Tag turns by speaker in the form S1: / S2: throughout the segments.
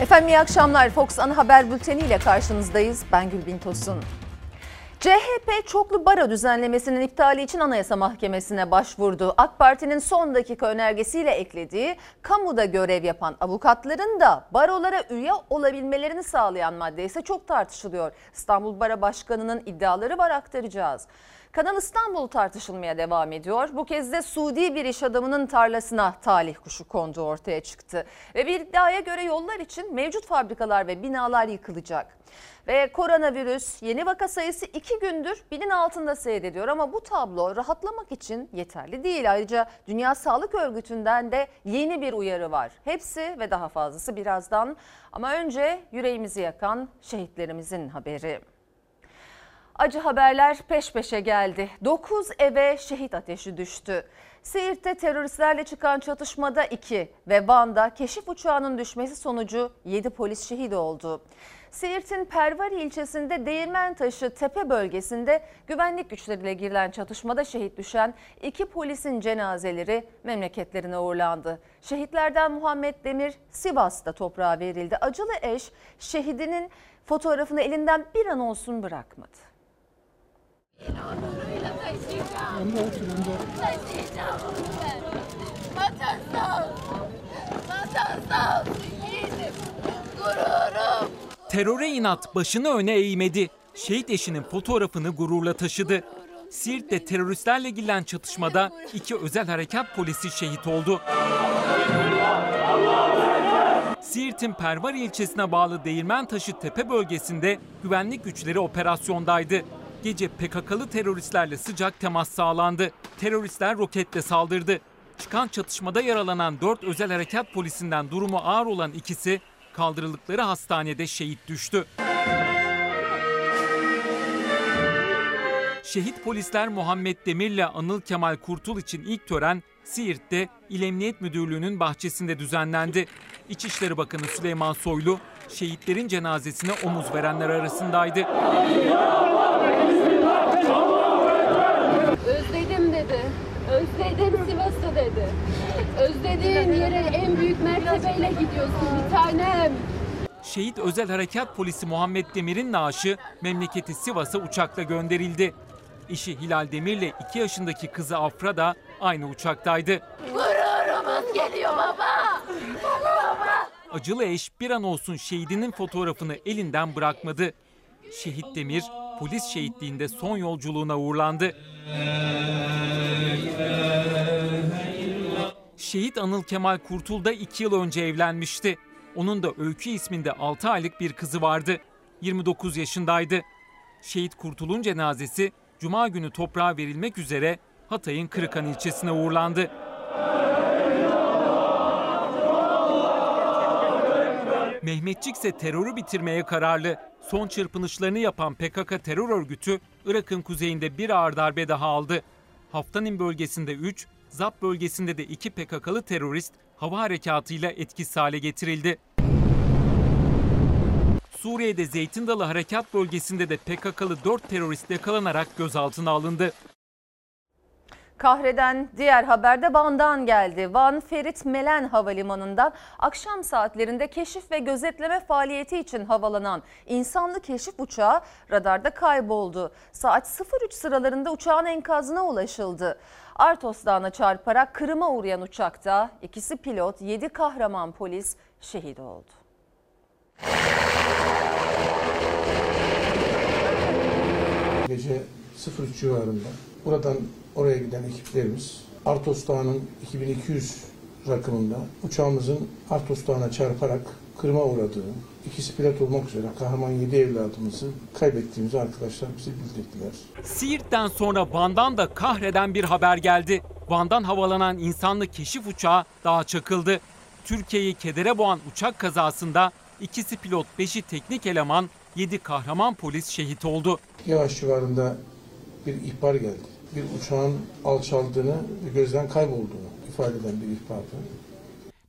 S1: Efendim iyi akşamlar. Fox Ana Haber Bülteni ile karşınızdayız. Ben Gülbin Tosun. CHP çoklu baro düzenlemesinin iptali için Anayasa Mahkemesi'ne başvurdu. AK Parti'nin son dakika önergesiyle eklediği kamuda görev yapan avukatların da barolara üye olabilmelerini sağlayan madde ise çok tartışılıyor. İstanbul Bara Başkanı'nın iddiaları var aktaracağız. Kanal İstanbul tartışılmaya devam ediyor. Bu kez de Suudi bir iş adamının tarlasına talih kuşu kondu ortaya çıktı. Ve bir iddiaya göre yollar için mevcut fabrikalar ve binalar yıkılacak. Ve koronavirüs yeni vaka sayısı iki gündür binin altında seyrediyor ama bu tablo rahatlamak için yeterli değil. Ayrıca Dünya Sağlık Örgütü'nden de yeni bir uyarı var. Hepsi ve daha fazlası birazdan ama önce yüreğimizi yakan şehitlerimizin haberi. Acı haberler peş peşe geldi. 9 eve şehit ateşi düştü. Siirt'te teröristlerle çıkan çatışmada 2 ve Van'da keşif uçağının düşmesi sonucu 7 polis şehit oldu. Siirt'in Pervari ilçesinde Değirmentaşı Tepe bölgesinde güvenlik güçleriyle girilen çatışmada şehit düşen iki polisin cenazeleri memleketlerine uğurlandı. Şehitlerden Muhammed Demir Sivas'ta toprağa verildi. Acılı eş şehidinin fotoğrafını elinden bir an olsun bırakmadı.
S2: Teröre inat başını öne eğmedi. Şehit eşinin fotoğrafını gururla taşıdı. Siirt'te teröristlerle girilen çatışmada iki özel harekat polisi şehit oldu. Siirt'in Pervari ilçesine bağlı Değirmentaşı Tepe bölgesinde güvenlik güçleri operasyondaydı. Gece PKK'lı teröristlerle sıcak temas sağlandı. Teröristler roketle saldırdı. Çıkan çatışmada yaralanan 4 özel harekat polisinden durumu ağır olan ikisi kaldırıldıkları hastanede şehit düştü. Şehit polisler Muhammed Demir'le Anıl Kemal Kurtul için ilk tören Siirt'te İl Emniyet Müdürlüğü'nün bahçesinde düzenlendi. İçişleri Bakanı Süleyman Soylu şehitlerin cenazesine omuz verenler arasındaydı.
S3: Özledim dedi. Özledim Sivas'ı dedi. Özlediğin yere en büyük mertebeyle gidiyorsun bir tanem.
S2: Şehit Özel Harekat Polisi Muhammed Demir'in naaşı memleketi Sivas'a uçakla gönderildi. Eşi Hilal Demir'le 2 yaşındaki kızı Afra da aynı uçaktaydı.
S4: Gururumuz geliyor baba. Baba.
S2: Acılı eş bir an olsun şehidinin fotoğrafını elinden bırakmadı. Şehit Demir polis şehitliğinde son yolculuğuna uğurlandı. Şehit Anıl Kemal Kurtul da 2 yıl önce evlenmişti. Onun da Öykü isminde 6 aylık bir kızı vardı. 29 yaşındaydı. Şehit Kurtul'un cenazesi Cuma günü toprağa verilmek üzere Hatay'ın Kırıkan ilçesine uğurlandı. Mehmetçik ise terörü bitirmeye kararlı. Son çırpınışlarını yapan PKK terör örgütü Irak'ın kuzeyinde bir ağır darbe daha aldı. Haftanin bölgesinde 3, Zap bölgesinde de 2 PKK'lı terörist hava harekatıyla etkisiz hale getirildi. Suriye'de Zeytin Dalı Harekat bölgesinde de PKK'lı 4 terörist yakalanarak gözaltına alındı.
S1: Kahreden diğer haberde Van'dan geldi. Van Ferit Melen Havalimanı'ndan akşam saatlerinde keşif ve gözetleme faaliyeti için havalanan insanlı keşif uçağı radarda kayboldu. Saat 03 sıralarında uçağın enkazına ulaşıldı. Artos Dağı'na çarparak kırıma uğrayan uçakta ikisi pilot, 7 kahraman polis şehit oldu.
S5: Gece 03 civarında buradan oraya giden ekiplerimiz Artos Dağı'nın 2200 rakımında uçağımızın Artos Dağı'na çarparak kırma uğradığını, ikisi pilot olmak üzere kahraman 7 evladımızı kaybettiğimizi arkadaşlar bize bildirdiler.
S2: Siirt'ten sonra Van'dan da kahreden bir haber geldi. Van'dan havalanan insanlı keşif uçağı dağa çakıldı. Türkiye'yi kedere boğan uçak kazasında ikisi pilot, beşi teknik eleman, 7 kahraman polis şehit oldu.
S5: Yavaş civarında bir ihbar geldi. Bir uçağın alçaldığını ve gözden kaybolduğunu ifade eden bir ihbardı.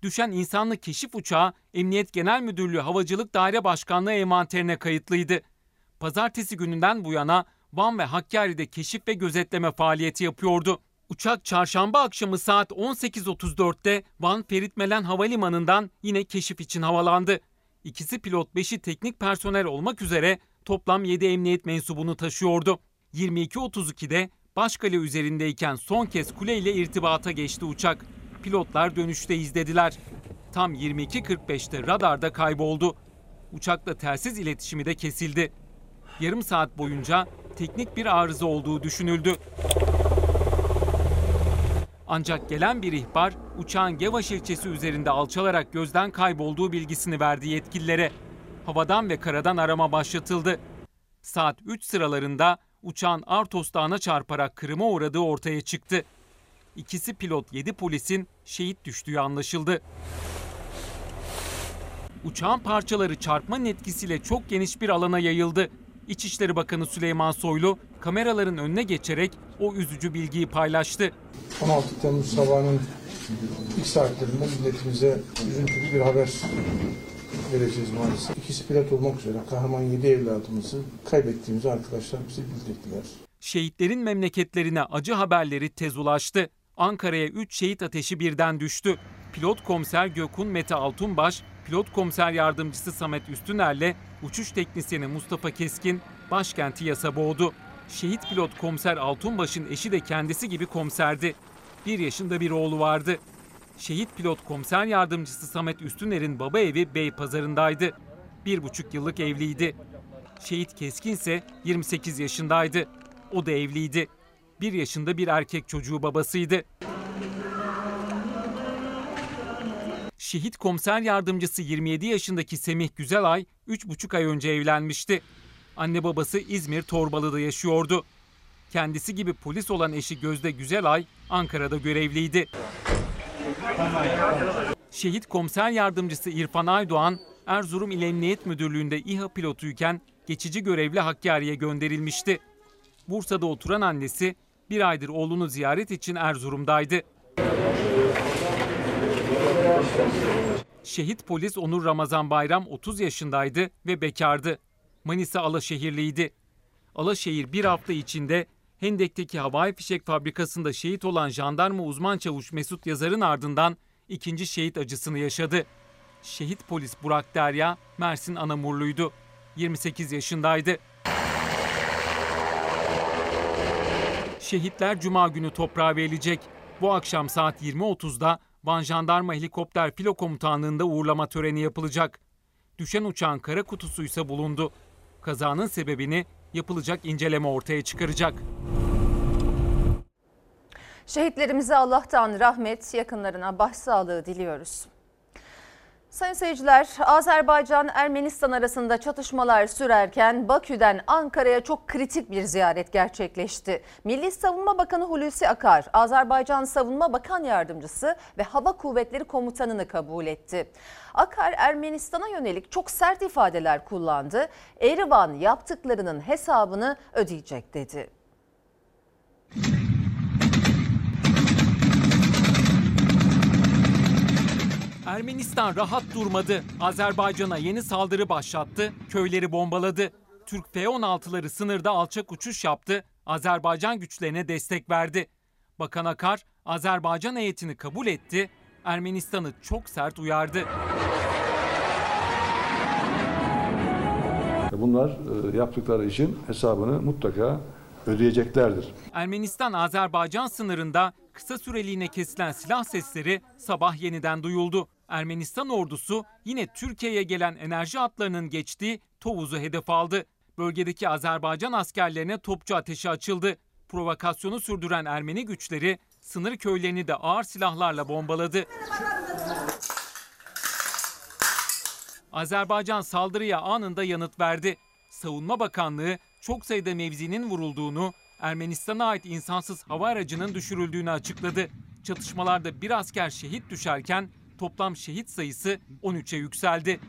S2: Düşen insanlı keşif uçağı Emniyet Genel Müdürlüğü Havacılık Daire Başkanlığı envanterine kayıtlıydı. Pazartesi gününden bu yana Van ve Hakkari'de keşif ve gözetleme faaliyeti yapıyordu. Uçak çarşamba akşamı saat 18.34'te Van Ferit Melen Havalimanı'ndan yine keşif için havalandı. İkisi pilot, beşi teknik personel olmak üzere toplam 7 emniyet mensubunu taşıyordu. 22.32'de Başkale üzerindeyken son kez kuleyle irtibata geçti uçak. Pilotlar dönüşte izlediler. Tam 22.45'te radarda kayboldu. Uçakla telsiz iletişimi de kesildi. Yarım saat boyunca teknik bir arıza olduğu düşünüldü. Ancak gelen bir ihbar uçağın Gevaş ilçesi üzerinde alçalarak gözden kaybolduğu bilgisini verdi yetkililere. Havadan ve karadan arama başlatıldı. Saat 3 sıralarında uçağın Artos Dağı'na çarparak kırıma uğradığı ortaya çıktı. İkisi pilot 7 polisin şehit düştüğü anlaşıldı. Uçağın parçaları çarpmanın etkisiyle çok geniş bir alana yayıldı. İçişleri Bakanı Süleyman Soylu kameraların önüne geçerek o üzücü bilgiyi paylaştı.
S5: 16 Temmuz sabahının ilk saatlerinde milletimize üzüntülü bir haber vereceğiz maalesef. İkisi pilot olmak üzere kahraman 7 evladımızı kaybettiğimizi arkadaşlar bize bildirdiler.
S2: Şehitlerin memleketlerine acı haberleri tez ulaştı. Ankara'ya 3 şehit ateşi birden düştü. Pilot komiser Gökhan Mete Altunbaş, pilot komiser yardımcısı Samet Üstüner'le uçuş teknisyeni Mustafa Keskin başkenti yasa boğdu. Şehit pilot komiser Altunbaş'ın eşi de kendisi gibi komiserdi. Bir yaşında bir oğlu vardı. Şehit pilot komiser yardımcısı Samet Üstüner'in baba evi Beypazarı'ndaydı. Bir buçuk yıllık evliydi. Şehit Keskin ise 28 yaşındaydı. O da evliydi. Bir yaşında bir erkek çocuğu babasıydı. Şehit komiser yardımcısı 27 yaşındaki Semih Güzelay 3,5 ay önce evlenmişti. Anne babası İzmir Torbalı'da yaşıyordu. Kendisi gibi polis olan eşi Gözde Güzelay Ankara'da görevliydi. Şehit komiser yardımcısı İrfan Aydoğan Erzurum İl Emniyet Müdürlüğü'nde İHA pilotuyken geçici görevli Hakkari'ye gönderilmişti. Bursa'da oturan annesi bir aydır oğlunu ziyaret için Erzurum'daydı. Şehit polis Onur Ramazan Bayram 30 yaşındaydı ve bekardı. Manisa Alaşehirliydi. Alaşehir bir hafta içinde Hendek'teki havai fişek fabrikasında şehit olan jandarma uzman çavuş Mesut Yazar'ın ardından ikinci şehit acısını yaşadı. Şehit polis Burak Derya Mersin Anamurluydu. 28 yaşındaydı. Şehitler Cuma günü toprağa verilecek. Bu akşam saat 20.30'da Van Jandarma Helikopter Filo Komutanlığı'nda uğurlama töreni yapılacak. Düşen uçağın kara kutusu ise bulundu. Kazanın sebebini yapılacak inceleme ortaya çıkaracak.
S1: Şehitlerimize Allah'tan rahmet, yakınlarına başsağlığı diliyoruz. Sayın seyirciler, Azerbaycan-Ermenistan arasında çatışmalar sürerken Bakü'den Ankara'ya çok kritik bir ziyaret gerçekleşti. Milli Savunma Bakanı Hulusi Akar, Azerbaycan Savunma Bakan Yardımcısı ve Hava Kuvvetleri Komutanını kabul etti. Akar, Ermenistan'a yönelik çok sert ifadeler kullandı. Erivan yaptıklarının hesabını ödeyecek dedi.
S2: Ermenistan rahat durmadı. Azerbaycan'a yeni saldırı başlattı, köyleri bombaladı. Türk F-16'ları sınırda alçak uçuş yaptı, Azerbaycan güçlerine destek verdi. Bakan Akar, Azerbaycan heyetini kabul etti, Ermenistan'ı çok sert uyardı.
S6: Bunlar e, yaptıkları için hesabını mutlaka ödeyeceklerdir.
S2: Ermenistan-Azerbaycan sınırında kısa süreliğine kesilen silah sesleri sabah yeniden duyuldu. Ermenistan ordusu yine Türkiye'ye gelen enerji hatlarının geçtiği Tovuz'u hedef aldı. Bölgedeki Azerbaycan askerlerine topçu ateşi açıldı. Provokasyonu sürdüren Ermeni güçleri sınır köylerini de ağır silahlarla bombaladı. Azerbaycan saldırıya anında yanıt verdi. Savunma Bakanlığı çok sayıda mevzinin vurulduğunu, Ermenistan'a ait insansız hava aracının düşürüldüğünü açıkladı. Çatışmalarda bir asker şehit düşerken toplam şehit sayısı 13'e yükseldi.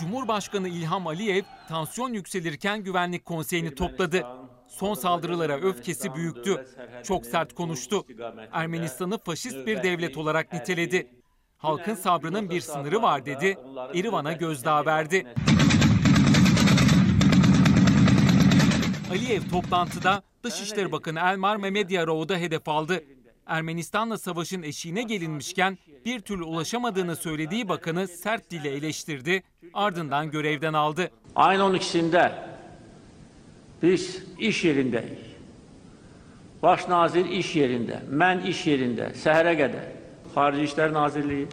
S2: Cumhurbaşkanı İlham Aliyev tansiyon yükselirken güvenlik konseyini topladı. Son saldırılara öfkesi büyüktü. Çok sert konuştu. Ermenistan'ı faşist bir devlet olarak niteledi. Halkın sabrının bir sınırı var dedi. Erivan'a gözdağı verdi. Aliyev toplantıda Dışişleri Bakanı Elmar Mehmedyarov'u da hedef aldı. Ermenistan'la savaşın eşiğine gelinmişken bir türlü ulaşamadığını söylediği bakanı sert dille eleştirdi, ardından görevden aldı.
S7: Ayın 12'sinde biz iş yerindeyiz. Baş nazir iş yerinde, mən iş yerində, səhərə qədər. Xarici İşlər Nazirliyi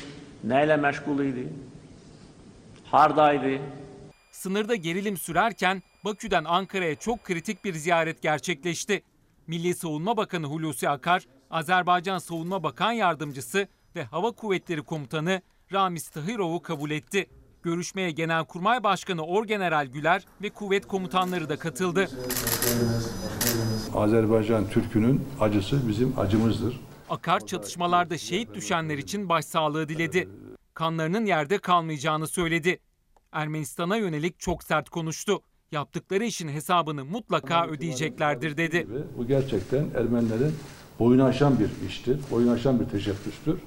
S7: nə ilə məşğul idi? Hardaydı?
S2: Sınırda gerilim sürerken Bakü'den Ankara'ya çok kritik bir ziyaret gerçekleşti. Milli Savunma Bakanı Hulusi Akar, Azerbaycan Savunma Bakan Yardımcısı ve Hava Kuvvetleri Komutanı Ramiz Tahirov'u kabul etti. Görüşmeye Genelkurmay Başkanı Orgeneral Güler ve kuvvet komutanları da katıldı.
S6: Azerbaycan Türk'ünün acısı bizim acımızdır.
S2: Akar çatışmalarda şehit düşenler için başsağlığı diledi. Kanlarının yerde kalmayacağını söyledi. Ermenistan'a yönelik çok sert konuştu. Yaptıkları işin hesabını mutlaka ödeyeceklerdir dedi.
S6: Bu gerçekten Ermenilerin boyunu aşan bir iştir, boyunu aşan bir teşebbüstür.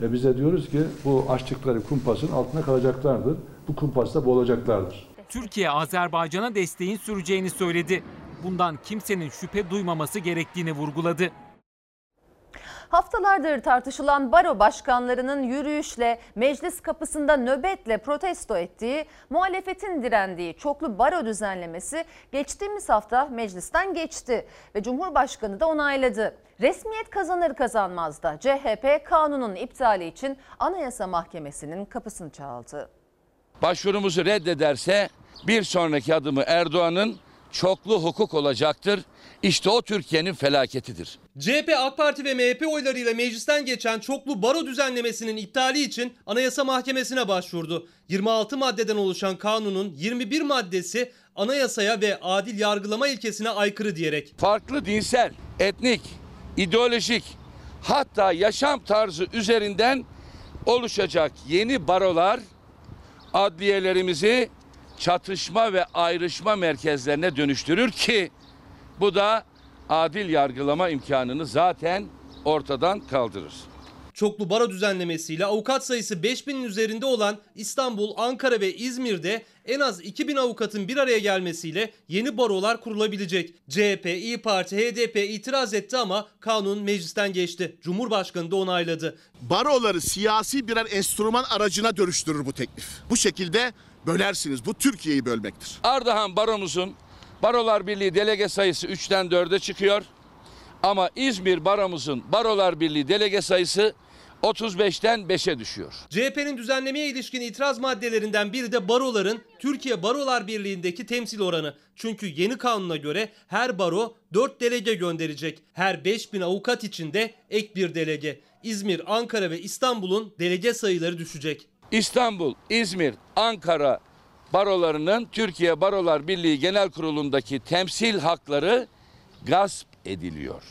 S6: Ve bize diyoruz ki bu açtıkları kumpasın altına kalacaklardır. Bu kumpasta boğulacaklardır.
S2: Türkiye Azerbaycan'a desteğin süreceğini söyledi. Bundan kimsenin şüphe duymaması gerektiğini vurguladı.
S1: Haftalardır tartışılan baro başkanlarının yürüyüşle meclis kapısında nöbetle protesto ettiği, muhalefetin direndiği çoklu baro düzenlemesi geçtiğimiz hafta meclisten geçti ve Cumhurbaşkanı da onayladı. Resmiyet kazanır kazanmaz da CHP kanunun iptali için Anayasa Mahkemesi'nin kapısını çaldı.
S8: başvurumuzu reddederse bir sonraki adımı Erdoğan'ın çoklu hukuk olacaktır. İşte o Türkiye'nin felaketidir.
S9: CHP, AK Parti ve MHP oylarıyla meclisten geçen çoklu baro düzenlemesinin iptali için Anayasa Mahkemesi'ne başvurdu. 26 maddeden oluşan kanunun 21 maddesi anayasaya ve adil yargılama ilkesine aykırı diyerek.
S8: Farklı dinsel, etnik, ideolojik hatta yaşam tarzı üzerinden oluşacak yeni barolar adliyelerimizi çatışma ve ayrışma merkezlerine dönüştürür ki bu da adil yargılama imkanını zaten ortadan kaldırır.
S9: Çoklu baro düzenlemesiyle avukat sayısı 5000'in üzerinde olan İstanbul, Ankara ve İzmir'de en az 2000 avukatın bir araya gelmesiyle yeni barolar kurulabilecek. CHP, İyi Parti, HDP itiraz etti ama kanun meclisten geçti. Cumhurbaşkanı da onayladı.
S10: baroları siyasi birer enstrüman aracına dönüştürür bu teklif. Bu şekilde bölersiniz. Bu Türkiye'yi bölmektir.
S8: Ardahan Baromuzun Barolar Birliği delege sayısı 3'ten 4'e çıkıyor. Ama İzmir Baromuzun Barolar Birliği delege sayısı 35'ten 5'e düşüyor.
S9: CHP'nin düzenlemeye ilişkin itiraz maddelerinden biri de baroların Türkiye Barolar Birliği'ndeki temsil oranı. Çünkü yeni kanuna göre her baro 4 delege gönderecek. Her 5000 avukat için de ek bir delege. İzmir, Ankara ve İstanbul'un delege sayıları düşecek.
S8: İstanbul, İzmir, Ankara barolarının Türkiye Barolar Birliği Genel Kurulu'ndaki temsil hakları gasp ediliyor.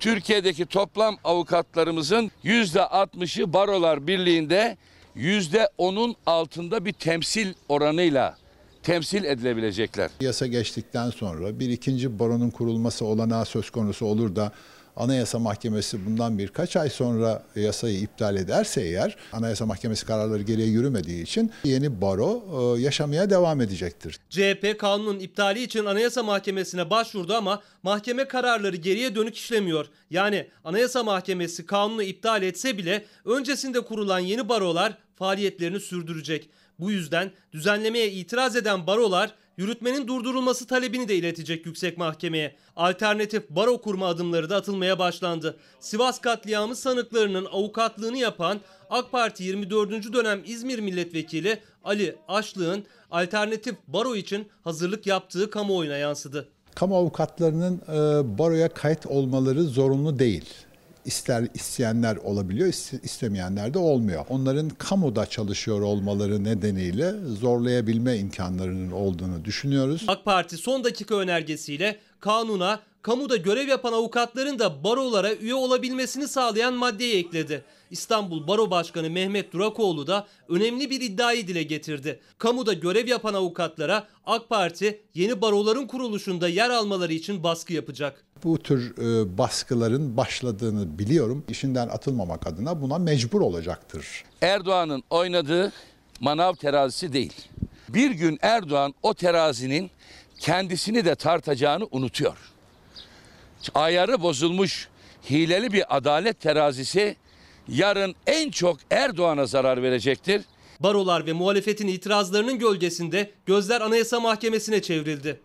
S8: Türkiye'deki toplam avukatlarımızın yüzde 60'ı Barolar Birliği'nde yüzde 10'un altında bir temsil oranıyla temsil edilebilecekler.
S11: Yasa geçtikten sonra bir ikinci baronun kurulması olanağı söz konusu olur da Anayasa Mahkemesi bundan birkaç ay sonra yasayı iptal ederse eğer Anayasa Mahkemesi kararları geriye yürümediği için yeni baro e, yaşamaya devam edecektir.
S9: CHP kanunun iptali için Anayasa Mahkemesi'ne başvurdu ama mahkeme kararları geriye dönük işlemiyor. Yani Anayasa Mahkemesi kanunu iptal etse bile öncesinde kurulan yeni barolar faaliyetlerini sürdürecek. Bu yüzden düzenlemeye itiraz eden barolar yürütmenin durdurulması talebini de iletecek yüksek mahkemeye. Alternatif baro kurma adımları da atılmaya başlandı. Sivas katliamı sanıklarının avukatlığını yapan AK Parti 24. dönem İzmir Milletvekili Ali Aşlık'ın alternatif baro için hazırlık yaptığı kamuoyuna yansıdı.
S11: Kamu avukatlarının e, baroya kayıt olmaları zorunlu değil. İster isteyenler olabiliyor, iste- istemeyenler de olmuyor. Onların kamuda çalışıyor olmaları nedeniyle zorlayabilme imkanlarının olduğunu düşünüyoruz.
S9: AK Parti son dakika önergesiyle kanuna kamuda görev yapan avukatların da barolara üye olabilmesini sağlayan maddeyi ekledi. İstanbul Baro Başkanı Mehmet Durakoğlu da önemli bir iddiayı dile getirdi. Kamuda görev yapan avukatlara AK Parti yeni baroların kuruluşunda yer almaları için baskı yapacak.
S11: Bu tür e, baskıların başladığını biliyorum. İşinden atılmamak adına buna mecbur olacaktır.
S8: Erdoğan'ın oynadığı manav terazisi değil. Bir gün Erdoğan o terazinin kendisini de tartacağını unutuyor. Ayarı bozulmuş, hileli bir adalet terazisi yarın en çok Erdoğan'a zarar verecektir.
S9: Barolar ve muhalefetin itirazlarının gölgesinde gözler Anayasa Mahkemesi'ne çevrildi.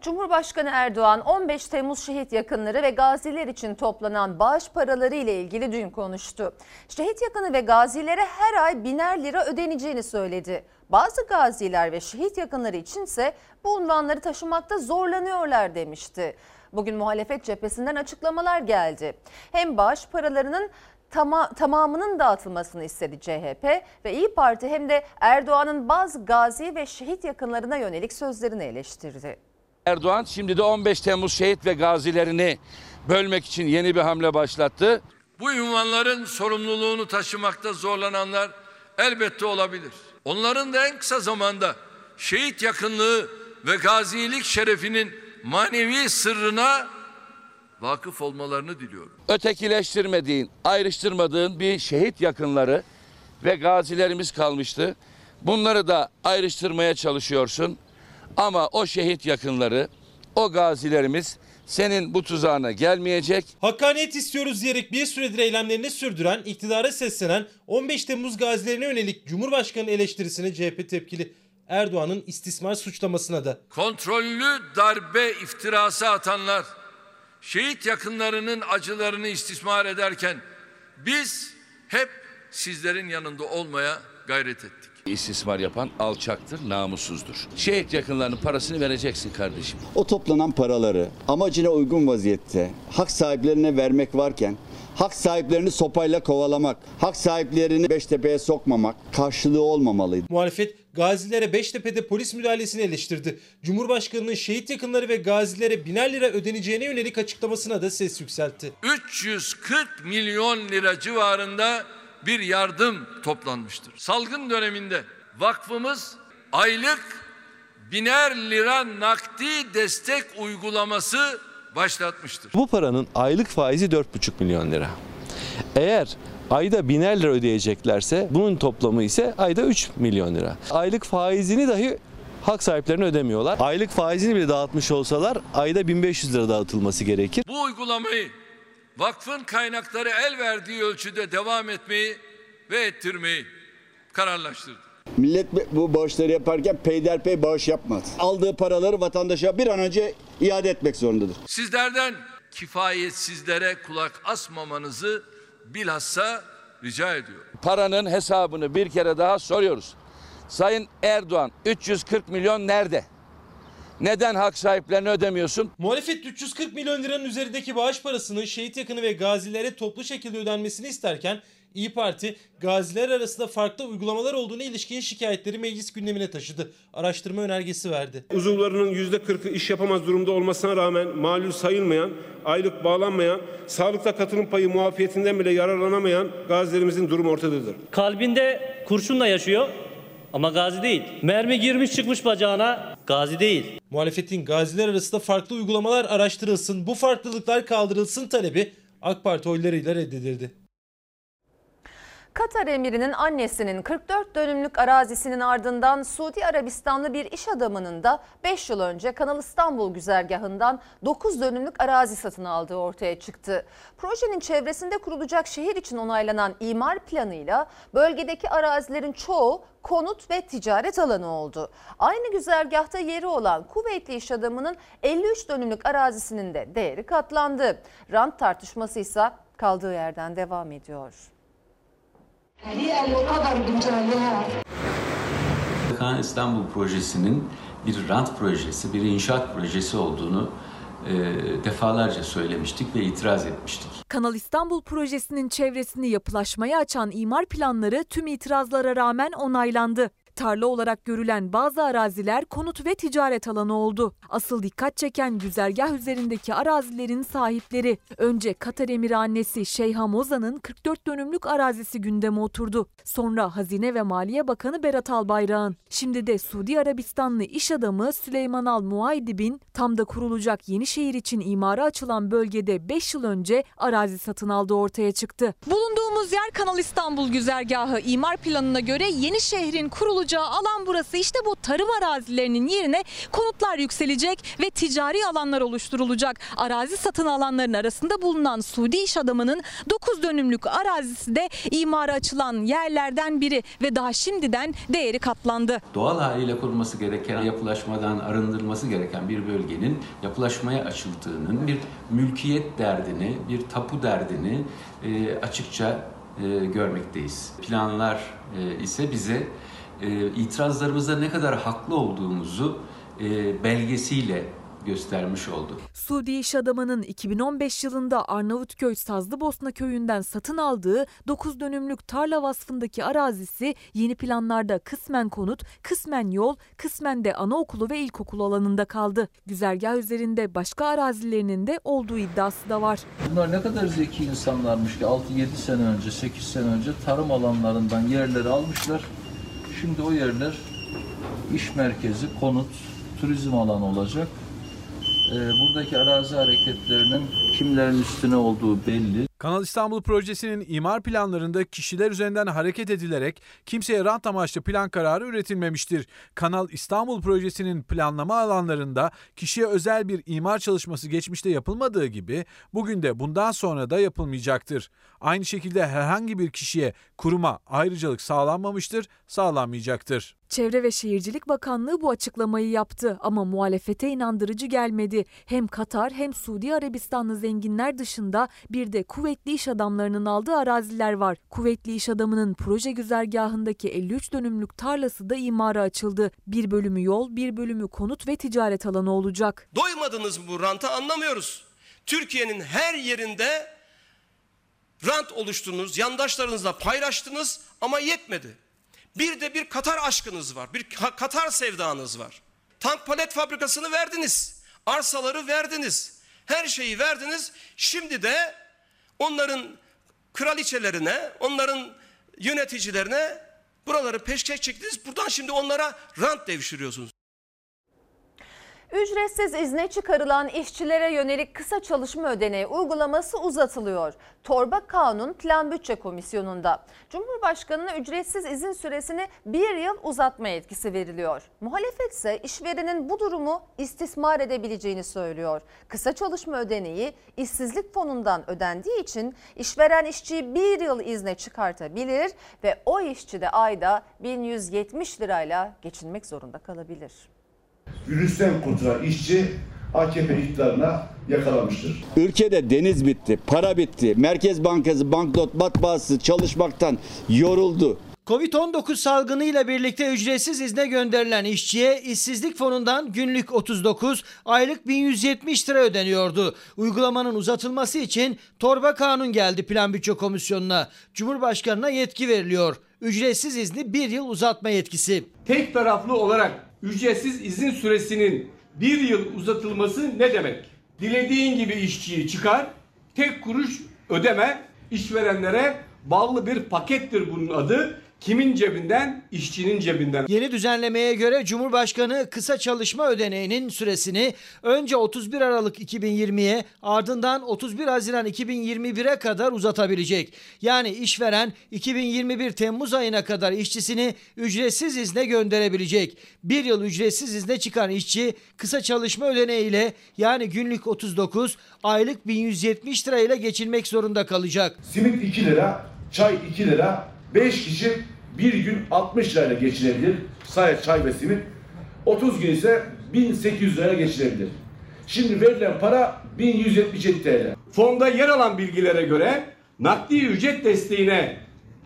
S1: Cumhurbaşkanı Erdoğan 15 Temmuz şehit yakınları ve gaziler için toplanan bağış paraları ile ilgili dün konuştu. Şehit yakını ve gazilere her ay biner lira ödeneceğini söyledi. Bazı gaziler ve şehit yakınları içinse bu unvanları taşımakta zorlanıyorlar demişti. Bugün muhalefet cephesinden açıklamalar geldi. Hem bağış paralarının tama, tamamının dağıtılmasını istedi CHP ve İyi Parti hem de Erdoğan'ın bazı gazi ve şehit yakınlarına yönelik sözlerini eleştirdi.
S8: Erdoğan şimdi de 15 Temmuz şehit ve gazilerini bölmek için yeni bir hamle başlattı.
S12: Bu ünvanların sorumluluğunu taşımakta zorlananlar elbette olabilir. Onların da en kısa zamanda şehit yakınlığı ve gazilik şerefinin manevi sırrına vakıf olmalarını diliyorum.
S8: Ötekileştirmediğin, ayrıştırmadığın bir şehit yakınları ve gazilerimiz kalmıştı. Bunları da ayrıştırmaya çalışıyorsun. Ama o şehit yakınları, o gazilerimiz senin bu tuzağına gelmeyecek.
S9: Hakkaniyet istiyoruz diyerek bir süredir eylemlerini sürdüren, iktidara seslenen 15 Temmuz gazilerine yönelik Cumhurbaşkanı eleştirisine CHP tepkili. Erdoğan'ın istismar suçlamasına da.
S12: Kontrollü darbe iftirası atanlar şehit yakınlarının acılarını istismar ederken biz hep sizlerin yanında olmaya gayret ettik.
S8: İstismar yapan alçaktır, namussuzdur. Şehit yakınlarının parasını vereceksin kardeşim.
S13: O toplanan paraları amacına uygun vaziyette hak sahiplerine vermek varken hak sahiplerini sopayla kovalamak, hak sahiplerini Beştepe'ye sokmamak karşılığı olmamalıydı.
S9: Muhalefet gazilere Beştepe'de polis müdahalesini eleştirdi. Cumhurbaşkanının şehit yakınları ve gazilere biner lira ödeneceğine yönelik açıklamasına da ses yükseltti.
S12: 340 milyon lira civarında bir yardım toplanmıştır. Salgın döneminde vakfımız aylık biner lira nakdi destek uygulaması başlatmıştır.
S14: Bu paranın aylık faizi 4,5 milyon lira. Eğer ayda biner lira ödeyeceklerse bunun toplamı ise ayda 3 milyon lira. Aylık faizini dahi hak sahiplerine ödemiyorlar. Aylık faizini bile dağıtmış olsalar ayda 1500 lira dağıtılması gerekir.
S12: Bu uygulamayı vakfın kaynakları el verdiği ölçüde devam etmeyi ve ettirmeyi kararlaştırdı.
S13: Millet bu bağışları yaparken peyderpey bağış yapmaz. Aldığı paraları vatandaşa bir an önce iade etmek zorundadır.
S12: Sizlerden kifayetsizlere kulak asmamanızı bilhassa rica ediyorum.
S8: Paranın hesabını bir kere daha soruyoruz. Sayın Erdoğan 340 milyon nerede? Neden hak sahiplerini ödemiyorsun?
S9: Muhalefet 340 milyon liranın üzerindeki bağış parasının şehit yakını ve gazilere toplu şekilde ödenmesini isterken İyi Parti gaziler arasında farklı uygulamalar olduğuna ilişkin şikayetleri meclis gündemine taşıdı. Araştırma önergesi verdi.
S15: Uzuvlarının %40'ı iş yapamaz durumda olmasına rağmen malul sayılmayan, aylık bağlanmayan, sağlıkta katılım payı muafiyetinden bile yararlanamayan gazilerimizin durumu ortadadır.
S16: Kalbinde kurşunla yaşıyor ama gazi değil. Mermi girmiş çıkmış bacağına gazi değil.
S9: Muhalefetin gaziler arasında farklı uygulamalar araştırılsın, bu farklılıklar kaldırılsın talebi AK Parti oylarıyla reddedildi.
S1: Katar emirinin annesinin 44 dönümlük arazisinin ardından Suudi Arabistanlı bir iş adamının da 5 yıl önce Kanal İstanbul güzergahından 9 dönümlük arazi satın aldığı ortaya çıktı. Projenin çevresinde kurulacak şehir için onaylanan imar planıyla bölgedeki arazilerin çoğu konut ve ticaret alanı oldu. Aynı güzergahta yeri olan kuvvetli iş adamının 53 dönümlük arazisinin de değeri katlandı. Rant tartışması ise kaldığı yerden devam ediyor.
S17: Kanal İstanbul projesinin bir rant projesi, bir inşaat projesi olduğunu e, defalarca söylemiştik ve itiraz etmiştik.
S18: Kanal İstanbul projesinin çevresini yapılaşmaya açan imar planları tüm itirazlara rağmen onaylandı. Tarla olarak görülen bazı araziler konut ve ticaret alanı oldu. Asıl dikkat çeken güzergah üzerindeki arazilerin sahipleri. Önce Katar emiri annesi Şeyha Moza'nın 44 dönümlük arazisi gündeme oturdu. Sonra Hazine ve Maliye Bakanı Berat Albayrak'ın. Şimdi de Suudi Arabistanlı iş adamı Süleyman Al Muaydib'in tam da kurulacak yeni şehir için imara açılan bölgede 5 yıl önce arazi satın aldığı ortaya çıktı. Bulunduğumuz yer Kanal İstanbul güzergahı. İmar planına göre yeni şehrin kurulacağı alan burası. İşte bu tarım arazilerinin yerine konutlar yükselecek ve ticari alanlar oluşturulacak. Arazi satın alanların arasında bulunan Suudi iş adamının 9 dönümlük arazisi de imara açılan yerlerden biri ve daha şimdiden değeri katlandı.
S17: Doğal haliyle korunması gereken, yapılaşmadan arındırılması gereken bir bölgenin yapılaşmaya açıldığının bir mülkiyet derdini, bir tapu derdini e, açıkça e, görmekteyiz. Planlar e, ise bize e, itirazlarımızda ne kadar haklı olduğumuzu e, belgesiyle göstermiş oldu.
S18: Suudi iş adamının 2015 yılında Arnavutköy Sazlıbosna köyünden satın aldığı 9 dönümlük tarla vasfındaki arazisi yeni planlarda kısmen konut, kısmen yol, kısmen de anaokulu ve ilkokul alanında kaldı. Güzergah üzerinde başka arazilerinin de olduğu iddiası da var.
S19: Bunlar ne kadar zeki insanlarmış ki 6-7 sene önce, 8 sene önce tarım alanlarından yerleri almışlar. Şimdi o yerler iş merkezi, konut, turizm alanı olacak. Ee, buradaki arazi hareketlerinin kimlerin üstüne olduğu belli.
S20: Kanal İstanbul projesinin imar planlarında kişiler üzerinden hareket edilerek kimseye rant amaçlı plan kararı üretilmemiştir. Kanal İstanbul projesinin planlama alanlarında kişiye özel bir imar çalışması geçmişte yapılmadığı gibi bugün de bundan sonra da yapılmayacaktır. Aynı şekilde herhangi bir kişiye, kuruma ayrıcalık sağlanmamıştır, sağlanmayacaktır.
S18: Çevre ve Şehircilik Bakanlığı bu açıklamayı yaptı ama muhalefete inandırıcı gelmedi. Hem Katar hem Suudi Arabistanlı zenginler dışında bir de kuvvetli iş adamlarının aldığı araziler var. Kuvvetli iş adamının proje güzergahındaki 53 dönümlük tarlası da imara açıldı. Bir bölümü yol, bir bölümü konut ve ticaret alanı olacak.
S21: Doymadınız mı bu ranta anlamıyoruz. Türkiye'nin her yerinde rant oluşturdunuz, yandaşlarınızla paylaştınız ama yetmedi. Bir de bir Katar aşkınız var, bir Katar sevdanız var. Tank palet fabrikasını verdiniz, arsaları verdiniz, her şeyi verdiniz. Şimdi de onların kraliçelerine, onların yöneticilerine buraları peşkeş çektiniz. Buradan şimdi onlara rant devşiriyorsunuz.
S1: Ücretsiz izne çıkarılan işçilere yönelik kısa çalışma ödeneği uygulaması uzatılıyor. Torba Kanun Plan Bütçe Komisyonu'nda. Cumhurbaşkanına ücretsiz izin süresini bir yıl uzatma yetkisi veriliyor. Muhalefet ise işverenin bu durumu istismar edebileceğini söylüyor. Kısa çalışma ödeneği işsizlik fonundan ödendiği için işveren işçiyi bir yıl izne çıkartabilir ve o işçi de ayda 1170 lirayla geçinmek zorunda kalabilir
S22: virüsten kurtulan işçi AKP iktidarına yakalamıştır.
S13: Ülkede deniz bitti, para bitti. Merkez Bankası, banknot matbaası çalışmaktan yoruldu.
S23: Covid-19 salgını ile birlikte ücretsiz izne gönderilen işçiye işsizlik fonundan günlük 39, aylık 1170 lira ödeniyordu. Uygulamanın uzatılması için torba kanun geldi Plan Bütçe Komisyonu'na. Cumhurbaşkanına yetki veriliyor. Ücretsiz izni bir yıl uzatma yetkisi.
S24: Tek taraflı olarak ücretsiz izin süresinin bir yıl uzatılması ne demek? Dilediğin gibi işçiyi çıkar, tek kuruş ödeme işverenlere bağlı bir pakettir bunun adı. Kimin cebinden? İşçinin cebinden.
S23: Yeni düzenlemeye göre Cumhurbaşkanı kısa çalışma ödeneğinin süresini önce 31 Aralık 2020'ye ardından 31 Haziran 2021'e kadar uzatabilecek. Yani işveren 2021 Temmuz ayına kadar işçisini ücretsiz izne gönderebilecek. Bir yıl ücretsiz izne çıkan işçi kısa çalışma ödeneğiyle yani günlük 39, aylık 1170 lirayla geçinmek zorunda kalacak.
S22: Simit 2 lira, çay 2 lira, 5 kişi bir gün 60 lirayla geçinebilir. Sadece çay ve simit. 30 gün ise 1800 liraya geçinebilir. Şimdi verilen para 1177 TL.
S24: Fonda yer alan bilgilere göre nakdi ücret desteğine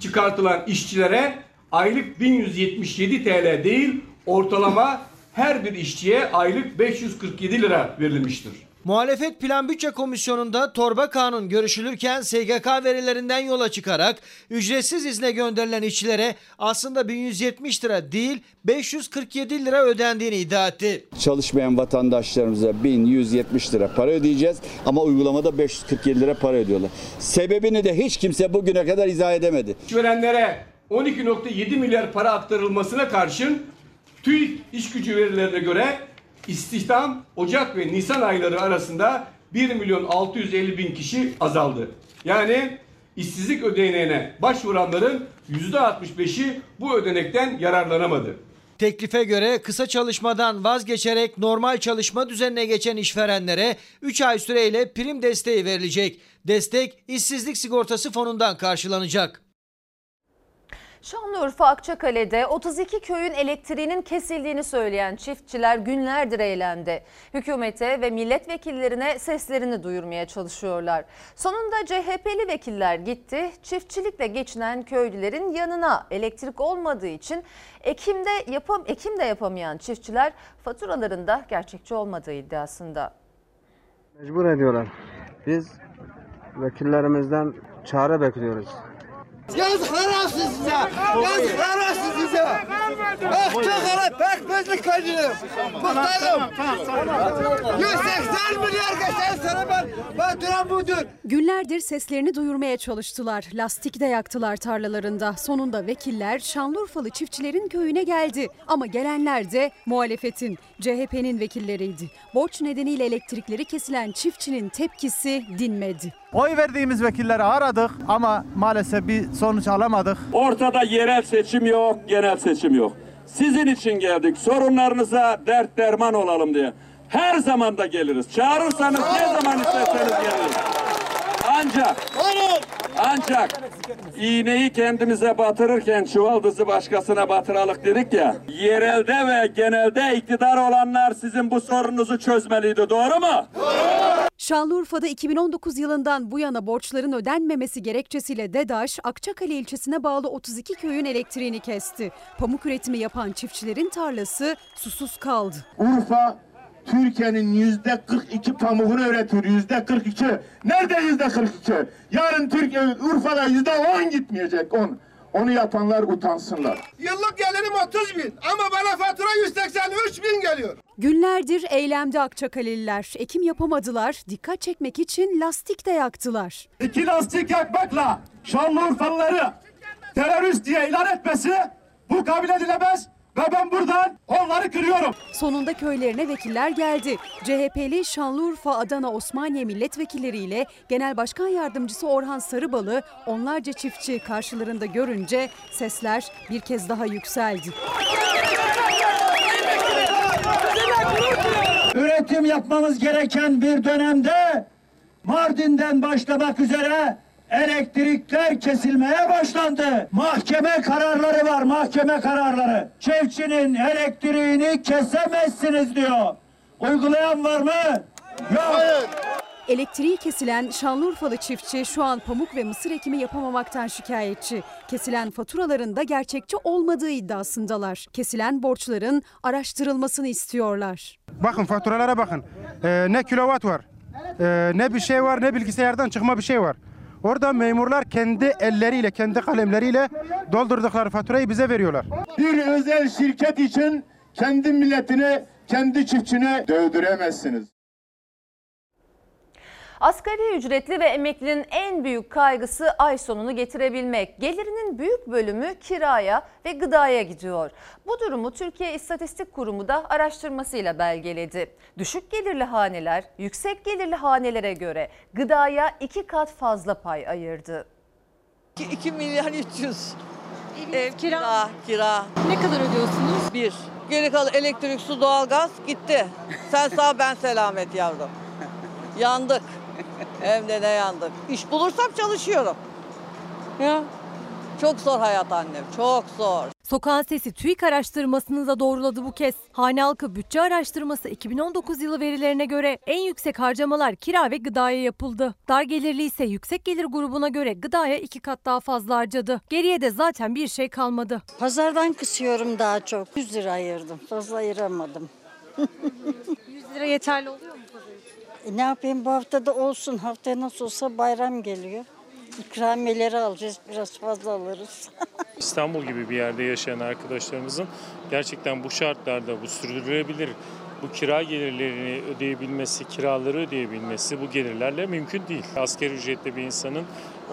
S24: çıkartılan işçilere aylık 1177 TL değil ortalama her bir işçiye aylık 547 lira verilmiştir.
S23: Muhalefet Plan Bütçe Komisyonu'nda torba kanun görüşülürken SGK verilerinden yola çıkarak ücretsiz izne gönderilen işçilere aslında 1170 lira değil 547 lira ödendiğini iddia etti.
S13: Çalışmayan vatandaşlarımıza 1170 lira para ödeyeceğiz ama uygulamada 547 lira para ödüyorlar. Sebebini de hiç kimse bugüne kadar izah edemedi.
S24: İşverenlere 12.7 milyar para aktarılmasına karşın TÜİK iş gücü verilerine göre istihdam Ocak ve Nisan ayları arasında 1 milyon 650 bin kişi azaldı. Yani işsizlik ödeneğine başvuranların %65'i bu ödenekten yararlanamadı.
S23: Teklife göre kısa çalışmadan vazgeçerek normal çalışma düzenine geçen işverenlere 3 ay süreyle prim desteği verilecek. Destek işsizlik sigortası fonundan karşılanacak.
S1: Şanlıurfa Akçakale'de 32 köyün elektriğinin kesildiğini söyleyen çiftçiler günlerdir eylemde. Hükümete ve milletvekillerine seslerini duyurmaya çalışıyorlar. Sonunda CHP'li vekiller gitti. Çiftçilikle geçinen köylülerin yanına elektrik olmadığı için Ekim'de yapam Ekim de yapamayan çiftçiler faturalarında gerçekçi olmadığı iddiasında.
S25: Mecbur ediyorlar. Biz vekillerimizden çare bekliyoruz.
S26: Yazıklar olsun size. Yazıklar olsun size. Akçakale pekmezlik kaçırım. Muhtarım. 180 milyar geçen sene ben faturam budur.
S27: Günlerdir seslerini duyurmaya çalıştılar. Lastik de yaktılar tarlalarında. Sonunda vekiller Şanlıurfalı çiftçilerin köyüne geldi. Ama gelenler de muhalefetin, CHP'nin vekilleriydi. Borç nedeniyle elektrikleri kesilen çiftçinin tepkisi dinmedi.
S28: Oy verdiğimiz vekilleri aradık ama maalesef bir sonuç alamadık.
S29: Ortada yerel seçim yok, genel seçim yok. Sizin için geldik. Sorunlarınıza dert derman olalım diye. Her zaman da geliriz. Çağırırsanız ne zaman isterseniz geliriz. Ancak ancak iğneyi kendimize batırırken çuvaldızı başkasına batıralık dedik ya. Yerelde ve genelde iktidar olanlar sizin bu sorununuzu çözmeliydi. Doğru mu?
S27: Şanlıurfa'da 2019 yılından bu yana borçların ödenmemesi gerekçesiyle DEDAŞ, Akçakale ilçesine bağlı 32 köyün elektriğini kesti. Pamuk üretimi yapan çiftçilerin tarlası susuz kaldı.
S17: Urfa Türkiye'nin yüzde 42 pamuğunu üretiyor. Yüzde 42. Nerede yüzde 42? Yarın Türkiye Urfa'da yüzde 10 gitmeyecek 10. Onu yapanlar utansınlar.
S26: Yıllık gelirim 30 bin ama bana fatura 183 bin geliyor.
S27: Günlerdir eylemde Akçakaleliler. Ekim yapamadılar. Dikkat çekmek için lastik de yaktılar.
S17: İki lastik yakmakla Şanlıurfalıları terörist diye ilan etmesi bu kabul edilemez ve ben buradan onları kırıyorum.
S27: Sonunda köylerine vekiller geldi. CHP'li Şanlıurfa, Adana, Osmaniye milletvekilleriyle Genel Başkan Yardımcısı Orhan Sarıbalı onlarca çiftçi karşılarında görünce sesler bir kez daha yükseldi.
S17: Üretim yapmamız gereken bir dönemde Mardin'den başlamak üzere elektrikler kesilmeye başlandı. Mahkeme kararları var, mahkeme kararları. Çiftçinin elektriğini kesemezsiniz diyor. Uygulayan var mı? Yok.
S27: Elektriği kesilen Şanlıurfalı çiftçi şu an pamuk ve mısır ekimi yapamamaktan şikayetçi. Kesilen faturaların da gerçekçi olmadığı iddiasındalar. Kesilen borçların araştırılmasını istiyorlar.
S28: Bakın faturalara bakın. Ee, ne kilowatt var, ee, ne bir şey var, ne bilgisayardan çıkma bir şey var. Orada memurlar kendi elleriyle, kendi kalemleriyle doldurdukları faturayı bize veriyorlar.
S17: Bir özel şirket için kendi milletini, kendi çiftçine dövdüremezsiniz.
S1: Asgari ücretli ve emeklinin en büyük kaygısı ay sonunu getirebilmek. Gelirinin büyük bölümü kiraya ve gıdaya gidiyor. Bu durumu Türkiye İstatistik Kurumu da araştırmasıyla belgeledi. Düşük gelirli haneler yüksek gelirli hanelere göre gıdaya iki kat fazla pay ayırdı.
S30: 2 milyar 300. Ev kira. Kira.
S27: Ne kadar ödüyorsunuz?
S30: Bir. Geri kalan elektrik, su, doğalgaz gitti. Sen sağ ben selamet yavrum. Yandık. Hem de ne yandık. İş bulursam çalışıyorum. Ya. Çok zor hayat annem. Çok zor.
S31: Sokağın Sesi TÜİK araştırmasını da doğruladı bu kez. Hane halkı bütçe araştırması 2019 yılı verilerine göre en yüksek harcamalar kira ve gıdaya yapıldı. Dar gelirli ise yüksek gelir grubuna göre gıdaya iki kat daha fazla harcadı. Geriye de zaten bir şey kalmadı.
S32: Pazardan kısıyorum daha çok. 100 lira ayırdım. Fazla ayıramadım.
S31: 100 lira yeterli oluyor mu?
S32: Ne yapayım bu haftada olsun. Haftaya nasıl olsa bayram geliyor. İkramiyeleri alacağız. Biraz fazla alırız.
S33: İstanbul gibi bir yerde yaşayan arkadaşlarımızın gerçekten bu şartlarda bu sürdürülebilir bu kira gelirlerini ödeyebilmesi, kiraları ödeyebilmesi bu gelirlerle mümkün değil. Asgari ücretli bir insanın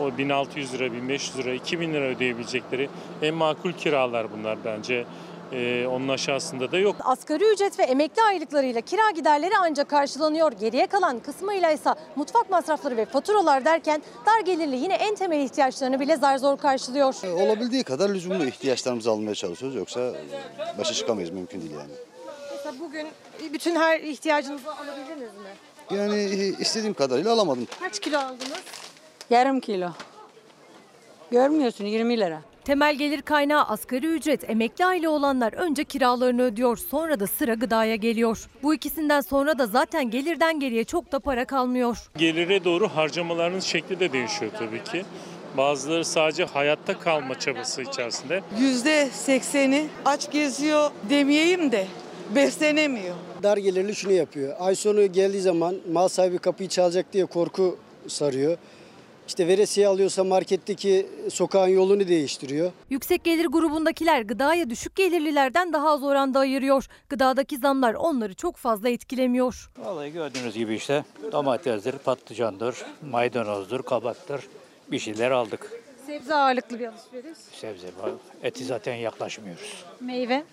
S33: o 1600 lira, 1500 lira, 2000 lira ödeyebilecekleri en makul kiralar bunlar bence. Ee, onun aşağısında da yok.
S31: Asgari ücret ve emekli aylıklarıyla kira giderleri ancak karşılanıyor. Geriye kalan kısmıyla ise mutfak masrafları ve faturalar derken dar gelirli yine en temel ihtiyaçlarını bile zar zor karşılıyor.
S34: Olabildiği kadar lüzumlu ihtiyaçlarımızı almaya çalışıyoruz. Yoksa başa çıkamayız mümkün değil yani.
S31: Mesela bugün bütün her ihtiyacınızı alabildiniz mi?
S34: Yani istediğim kadarıyla alamadım.
S31: Kaç kilo aldınız?
S35: Yarım kilo. Görmüyorsun 20 lira.
S31: Temel gelir kaynağı asgari ücret, emekli aile olanlar önce kiralarını ödüyor, sonra da sıra gıdaya geliyor. Bu ikisinden sonra da zaten gelirden geriye çok da para kalmıyor.
S33: Gelire doğru harcamaların şekli de değişiyor tabii ki. Bazıları sadece hayatta kalma çabası içerisinde.
S36: Yüzde sekseni aç geziyor demeyeyim de beslenemiyor.
S37: Dar gelirli şunu yapıyor. Ay sonu geldiği zaman mal sahibi kapıyı çalacak diye korku sarıyor. İşte veresiye alıyorsa marketteki sokağın yolunu değiştiriyor.
S31: Yüksek gelir grubundakiler gıdaya düşük gelirlilerden daha az oranda ayırıyor. Gıdadaki zamlar onları çok fazla etkilemiyor.
S38: Vallahi gördüğünüz gibi işte domatesdir, patlıcandır, maydanozdur, kabaktır bir şeyler aldık.
S31: Sebze ağırlıklı bir alışveriş.
S38: Sebze, eti zaten yaklaşmıyoruz.
S31: Meyve.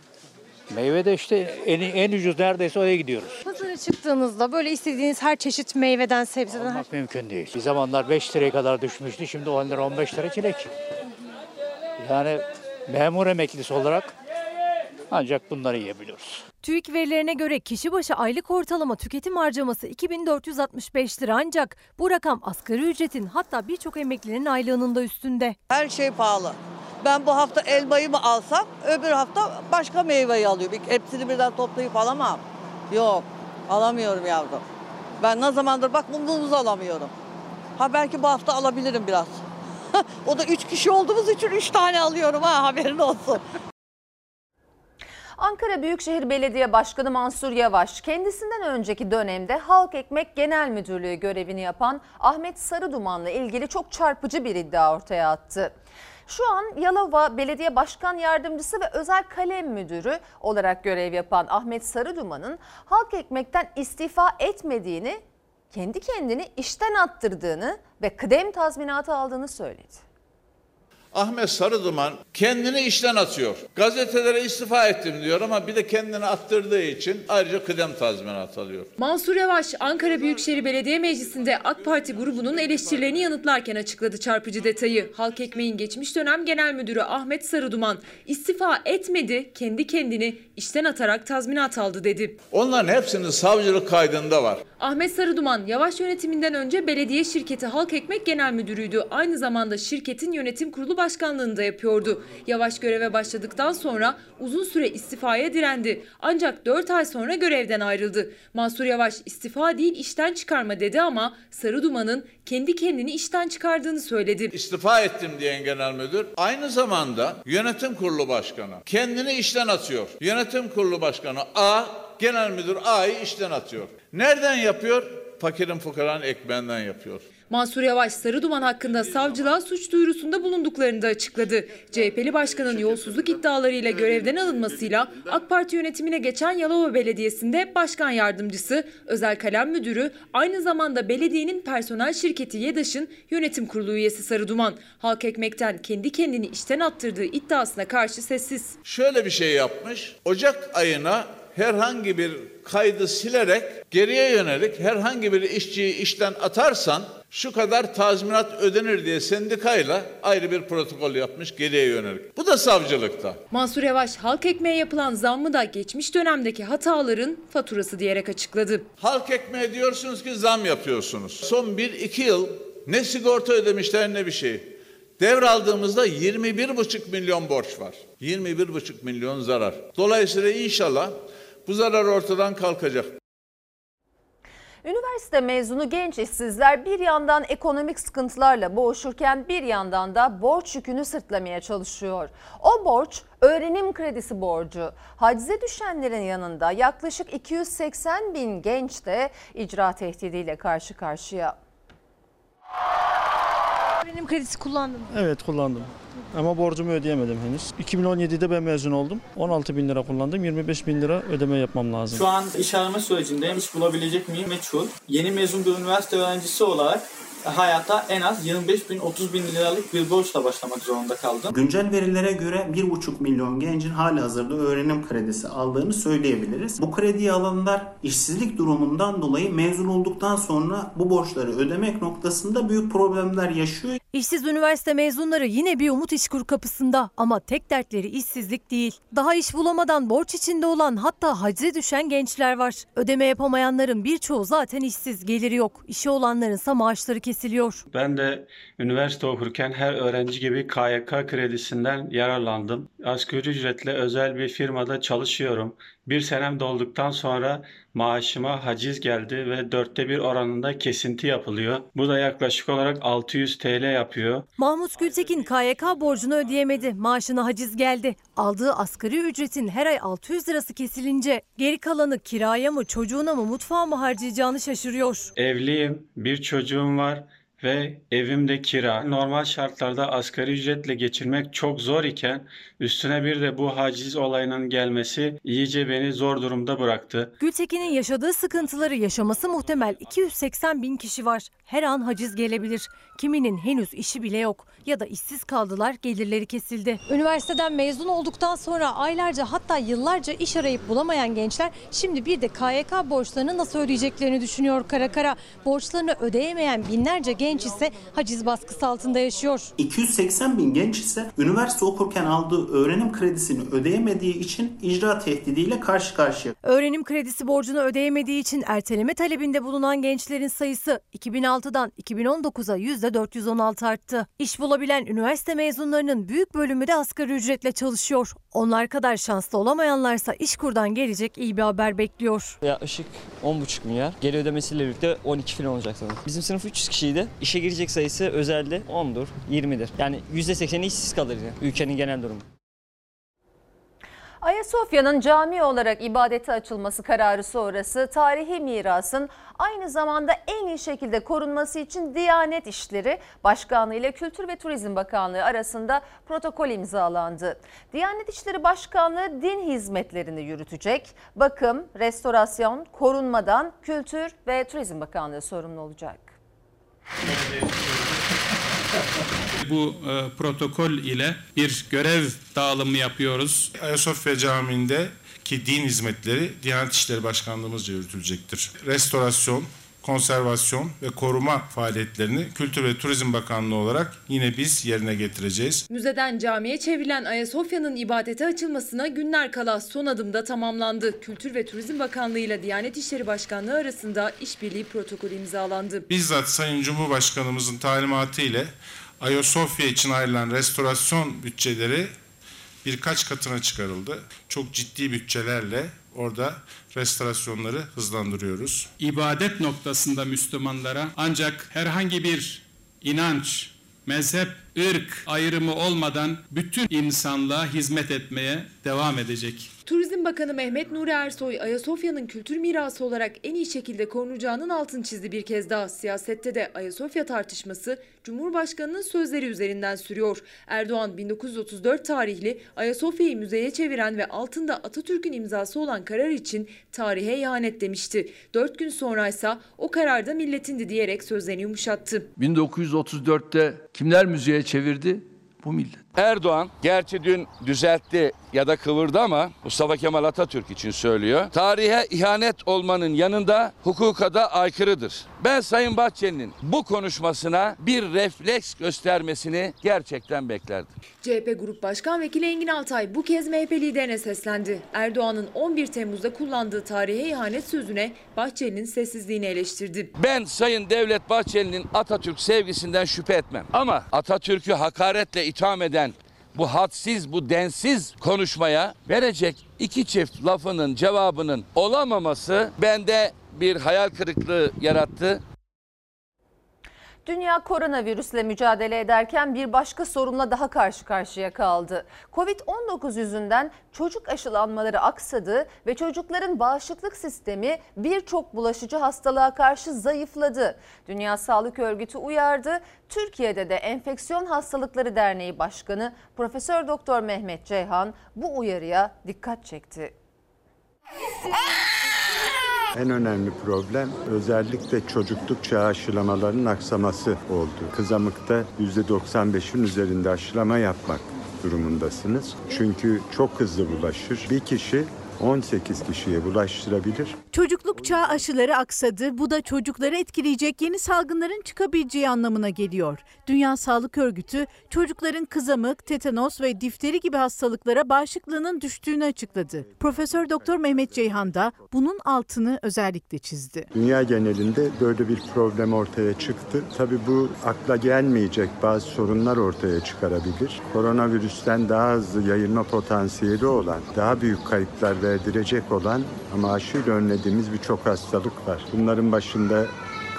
S38: Meyve de işte en, en ucuz neredeyse oraya gidiyoruz.
S31: Pazara çıktığınızda böyle istediğiniz her çeşit meyveden, sebzeden her
S38: Almak mümkün değil. Bir zamanlar 5 liraya kadar düşmüştü. Şimdi 10 lira 15 lira çilek. Yani memur emeklisi olarak ancak bunları yiyebiliyoruz.
S31: TÜİK verilerine göre kişi başı aylık ortalama tüketim harcaması 2465 lira ancak bu rakam asgari ücretin hatta birçok emeklinin aylığının da üstünde.
S30: Her şey pahalı. Ben bu hafta elmayı mı alsam öbür hafta başka meyveyi alıyorum. Hepsini birden toplayıp alamam. Yok alamıyorum yavrum. Ben ne zamandır bak muz alamıyorum. Ha belki bu hafta alabilirim biraz. o da üç kişi olduğumuz için üç tane alıyorum ha haberin olsun.
S1: Ankara Büyükşehir Belediye Başkanı Mansur Yavaş kendisinden önceki dönemde Halk Ekmek Genel Müdürlüğü görevini yapan Ahmet Sarıduman'la ilgili çok çarpıcı bir iddia ortaya attı. Şu an Yalova Belediye Başkan Yardımcısı ve Özel Kalem Müdürü olarak görev yapan Ahmet Sarıduman'ın Halk Ekmek'ten istifa etmediğini, kendi kendini işten attırdığını ve kıdem tazminatı aldığını söyledi.
S39: Ahmet Sarıduman kendini işten atıyor. Gazetelere istifa ettim diyor ama bir de kendini attırdığı için ayrıca kıdem tazminatı alıyor.
S40: Mansur Yavaş Ankara Büyükşehir Belediye Meclisi'nde AK Parti grubunun eleştirilerini yanıtlarken açıkladı çarpıcı detayı. Halk Ekmeğin geçmiş dönem genel müdürü Ahmet Sarıduman istifa etmedi, kendi kendini işten atarak tazminat aldı dedi.
S39: Onların hepsinin savcılık kaydında var.
S40: Ahmet Sarıduman Yavaş yönetiminden önce belediye şirketi Halk Ekmek Genel Müdürüydü. Aynı zamanda şirketin yönetim kurulu başkanlığını da yapıyordu. Yavaş göreve başladıktan sonra uzun süre istifaya direndi. Ancak 4 ay sonra görevden ayrıldı. Mansur Yavaş istifa değil işten çıkarma dedi ama Sarıduman'ın kendi kendini işten çıkardığını söyledi.
S39: İstifa ettim diyen genel müdür aynı zamanda yönetim kurulu başkanı kendini işten atıyor. Yönetim kurulu başkanı A genel müdür A'yı işten atıyor. Nereden yapıyor? Fakirin fukaranın ekmeğinden yapıyor.
S40: Mansur Yavaş Sarıduman hakkında savcılığa suç duyurusunda bulunduklarını da açıkladı. CHP'li başkanın yolsuzluk iddialarıyla görevden alınmasıyla AK Parti yönetimine geçen Yalova Belediyesi'nde başkan yardımcısı, özel kalem müdürü, aynı zamanda belediyenin personel şirketi YEDAŞ'ın yönetim kurulu üyesi Sarıduman, Halk Ekmek'ten kendi kendini işten attırdığı iddiasına karşı sessiz.
S39: Şöyle bir şey yapmış. Ocak ayına herhangi bir kaydı silerek geriye yönelik herhangi bir işçiyi işten atarsan şu kadar tazminat ödenir diye sendikayla ayrı bir protokol yapmış geriye yönelik. Bu da savcılıkta.
S40: Mansur Yavaş halk ekmeğe yapılan zammı da geçmiş dönemdeki hataların faturası diyerek açıkladı.
S39: Halk ekmeğe diyorsunuz ki zam yapıyorsunuz. Son 1-2 yıl ne sigorta ödemişler ne bir şey. Devraldığımızda 21,5 milyon borç var. 21,5 milyon zarar. Dolayısıyla inşallah bu zarar ortadan kalkacak.
S1: Üniversite mezunu genç işsizler bir yandan ekonomik sıkıntılarla boğuşurken bir yandan da borç yükünü sırtlamaya çalışıyor. O borç öğrenim kredisi borcu. Hacize düşenlerin yanında yaklaşık 280 bin genç de icra tehdidiyle karşı karşıya.
S31: Öğrenim kredisi kullandın mı?
S41: Evet kullandım. Ama borcumu ödeyemedim henüz. 2017'de ben mezun oldum. 16 bin lira kullandım. 25 bin lira ödeme yapmam lazım.
S42: Şu an iş arama sürecindeyim. İş bulabilecek miyim meçhul. Yeni mezun bir üniversite öğrencisi olarak
S43: hayata en az 25 bin 30 bin liralık bir borçla başlamak zorunda kaldım.
S44: Güncel verilere göre 1,5 milyon gencin hali hazırda öğrenim kredisi aldığını söyleyebiliriz. Bu krediyi alanlar işsizlik durumundan dolayı mezun olduktan sonra bu borçları ödemek noktasında büyük problemler yaşıyor.
S31: İşsiz üniversite mezunları yine bir umut işkur kapısında ama tek dertleri işsizlik değil. Daha iş bulamadan borç içinde olan hatta hacize düşen gençler var. Ödeme yapamayanların birçoğu zaten işsiz, geliri yok. İşi olanlarınsa maaşları kesiliyor.
S42: Ben de üniversite okurken her öğrenci gibi KYK kredisinden yararlandım. Asgari ücretle özel bir firmada çalışıyorum. Bir senem dolduktan sonra maaşıma haciz geldi ve dörtte bir oranında kesinti yapılıyor. Bu da yaklaşık olarak 600 TL yapıyor.
S31: Mahmut Gültekin KYK borcunu ödeyemedi. Maaşına haciz geldi. Aldığı asgari ücretin her ay 600 lirası kesilince geri kalanı kiraya mı çocuğuna mı mutfağa mı harcayacağını şaşırıyor.
S42: Evliyim, bir çocuğum var ve evimde kira. Normal şartlarda asgari ücretle geçirmek çok zor iken üstüne bir de bu haciz olayının gelmesi iyice beni zor durumda bıraktı.
S31: Gültekin'in yaşadığı sıkıntıları yaşaması muhtemel 280 bin kişi var. Her an haciz gelebilir. Kiminin henüz işi bile yok ya da işsiz kaldılar gelirleri kesildi. Üniversiteden mezun olduktan sonra aylarca hatta yıllarca iş arayıp bulamayan gençler şimdi bir de KYK borçlarını nasıl ödeyeceklerini düşünüyor kara kara. Borçlarını ödeyemeyen binlerce genç ise haciz baskısı altında yaşıyor.
S44: 280 bin genç ise üniversite okurken aldığı öğrenim kredisini ödeyemediği için icra tehdidiyle karşı karşıya.
S31: Öğrenim kredisi borcunu ödeyemediği için erteleme talebinde bulunan gençlerin sayısı 2006'dan 2019'a %416 arttı. İş bulabilen üniversite mezunlarının büyük bölümü de asgari ücretle çalışıyor. Onlar kadar şanslı olamayanlarsa İşkur'dan gelecek iyi bir haber bekliyor.
S45: Yaklaşık 10,5 milyar. Geri ödemesiyle birlikte 12 falan olacak sanırım. Bizim sınıf 300 kişiydi. İşe girecek sayısı özelde 10'dur, 20'dir. Yani %80'i işsiz kalır. Ülkenin genel durumu.
S1: Ayasofya'nın cami olarak ibadete açılması kararı sonrası tarihi mirasın aynı zamanda en iyi şekilde korunması için Diyanet İşleri Başkanlığı ile Kültür ve Turizm Bakanlığı arasında protokol imzalandı. Diyanet İşleri Başkanlığı din hizmetlerini yürütecek. Bakım, restorasyon, korunmadan Kültür ve Turizm Bakanlığı sorumlu olacak.
S46: Bu e, protokol ile bir görev dağılımı yapıyoruz.
S26: Ayasofya Camii'nde ki din hizmetleri Diyanet İşleri Başkanlığımızca yürütülecektir. Restorasyon, konservasyon ve koruma faaliyetlerini Kültür ve Turizm Bakanlığı olarak yine biz yerine getireceğiz.
S40: Müzeden camiye çevrilen Ayasofya'nın ibadete açılmasına günler kala son adımda tamamlandı. Kültür ve Turizm Bakanlığı ile Diyanet İşleri Başkanlığı arasında işbirliği protokolü imzalandı.
S26: Bizzat Sayın Cumhurbaşkanımızın talimatı ile Ayasofya için ayrılan restorasyon bütçeleri birkaç katına çıkarıldı. Çok ciddi bütçelerle orada restorasyonları hızlandırıyoruz.
S46: İbadet noktasında Müslümanlara ancak herhangi bir inanç, mezhep, ırk ayrımı olmadan bütün insanlığa hizmet etmeye devam edecek.
S40: Turizm Bakanı Mehmet Nuri Ersoy, Ayasofya'nın kültür mirası olarak en iyi şekilde korunacağının altını çizdi bir kez daha. Siyasette de Ayasofya tartışması Cumhurbaşkanı'nın sözleri üzerinden sürüyor. Erdoğan 1934 tarihli Ayasofya'yı müzeye çeviren ve altında Atatürk'ün imzası olan karar için tarihe ihanet demişti. Dört gün sonraysa o karar da milletindi diyerek sözlerini yumuşattı.
S47: 1934'te kimler müzeye çevirdi? Bu millet.
S48: Erdoğan gerçi dün düzeltti ya da kıvırdı ama Mustafa Kemal Atatürk için söylüyor. Tarihe ihanet olmanın yanında hukuka da aykırıdır. Ben Sayın Bahçeli'nin bu konuşmasına bir refleks göstermesini gerçekten beklerdim.
S40: CHP Grup Başkan Vekili Engin Altay bu kez MHP liderine seslendi. Erdoğan'ın 11 Temmuz'da kullandığı tarihe ihanet sözüne Bahçeli'nin sessizliğini eleştirdi.
S48: Ben Sayın Devlet Bahçeli'nin Atatürk sevgisinden şüphe etmem. Ama Atatürk'ü hakaretle itham eden bu hadsiz, bu densiz konuşmaya verecek iki çift lafının cevabının olamaması bende bir hayal kırıklığı yarattı.
S1: Dünya koronavirüsle mücadele ederken bir başka sorunla daha karşı karşıya kaldı. Covid-19 yüzünden çocuk aşılanmaları aksadı ve çocukların bağışıklık sistemi birçok bulaşıcı hastalığa karşı zayıfladı. Dünya Sağlık Örgütü uyardı. Türkiye'de de Enfeksiyon Hastalıkları Derneği Başkanı Profesör Doktor Mehmet Ceyhan bu uyarıya dikkat çekti.
S49: En önemli problem özellikle çocukluk çağı aşılamalarının aksaması oldu. Kızamıkta %95'in üzerinde aşılama yapmak durumundasınız. Çünkü çok hızlı bulaşır. Bir kişi 18 kişiye bulaştırabilir.
S50: Çocukluk çağı aşıları aksadı. Bu da çocukları etkileyecek yeni salgınların çıkabileceği anlamına geliyor. Dünya Sağlık Örgütü çocukların kızamık, tetanos ve difteri gibi hastalıklara bağışıklığının düştüğünü açıkladı. Profesör Doktor Mehmet Ceyhan da bunun altını özellikle çizdi.
S49: Dünya genelinde böyle bir problem ortaya çıktı. Tabii bu akla gelmeyecek bazı sorunlar ortaya çıkarabilir. Koronavirüsten daha hızlı yayılma potansiyeli olan, daha büyük kayıplar verdirecek olan ama aşıyla önlediğimiz birçok hastalık var. Bunların başında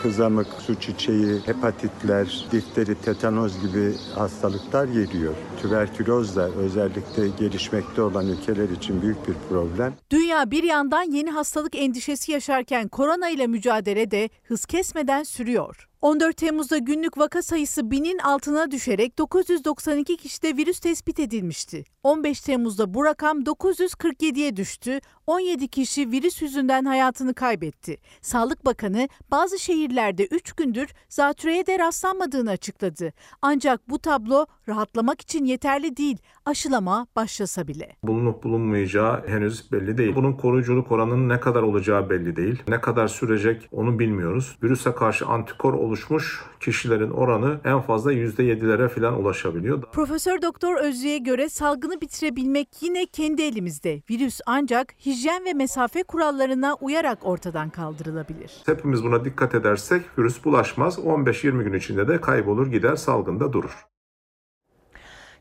S49: kızamık, su çiçeği, hepatitler, difteri, tetanoz gibi hastalıklar geliyor. Tüberküloz da özellikle gelişmekte olan ülkeler için büyük bir problem.
S50: Dünya bir yandan yeni hastalık endişesi yaşarken korona ile mücadele de hız kesmeden sürüyor. 14 Temmuz'da günlük vaka sayısı binin altına düşerek 992 kişide virüs tespit edilmişti. 15 Temmuz'da bu rakam 947'ye düştü. 17 kişi virüs yüzünden hayatını kaybetti. Sağlık Bakanı bazı şehirlerde 3 gündür zatürreye de rastlanmadığını açıkladı. Ancak bu tablo rahatlamak için yeterli değil. Aşılama başlasa bile.
S51: Bulunup bulunmayacağı henüz belli değil. Bunun koruyuculuk oranının ne kadar olacağı belli değil. Ne kadar sürecek onu bilmiyoruz. Virüse karşı antikor oluşmuş kişilerin oranı en fazla %7'lere falan ulaşabiliyor.
S50: Profesör Doktor Özlü'ye göre salgını bitirebilmek yine kendi elimizde. Virüs ancak hijyen ve mesafe kurallarına uyarak ortadan kaldırılabilir.
S51: Hepimiz buna dikkat edersek virüs bulaşmaz. 15-20 gün içinde de kaybolur gider salgında durur.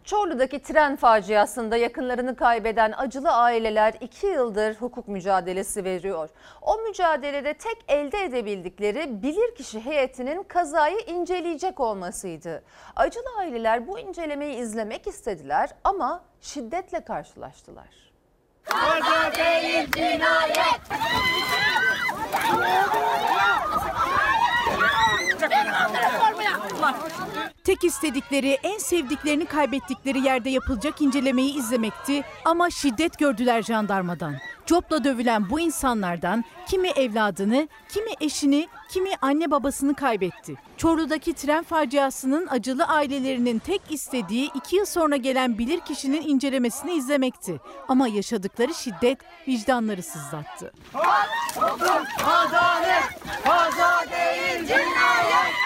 S1: Çorlu'daki tren faciasında yakınlarını kaybeden acılı aileler 2 yıldır hukuk mücadelesi veriyor. O mücadelede tek elde edebildikleri bilirkişi heyetinin kazayı inceleyecek olmasıydı. Acılı aileler bu incelemeyi izlemek istediler ama şiddetle karşılaştılar.
S52: Kaza değil cinayet.
S50: Tek istedikleri en sevdiklerini kaybettikleri yerde yapılacak incelemeyi izlemekti ama şiddet gördüler jandarmadan. Copla dövülen bu insanlardan kimi evladını, kimi eşini, kimi anne babasını kaybetti. Çorlu'daki tren faciasının acılı ailelerinin tek istediği iki yıl sonra gelen bilirkişinin incelemesini izlemekti. Ama yaşadıkları şiddet vicdanları sızlattı.
S52: Adalet, kaza değil cinayet.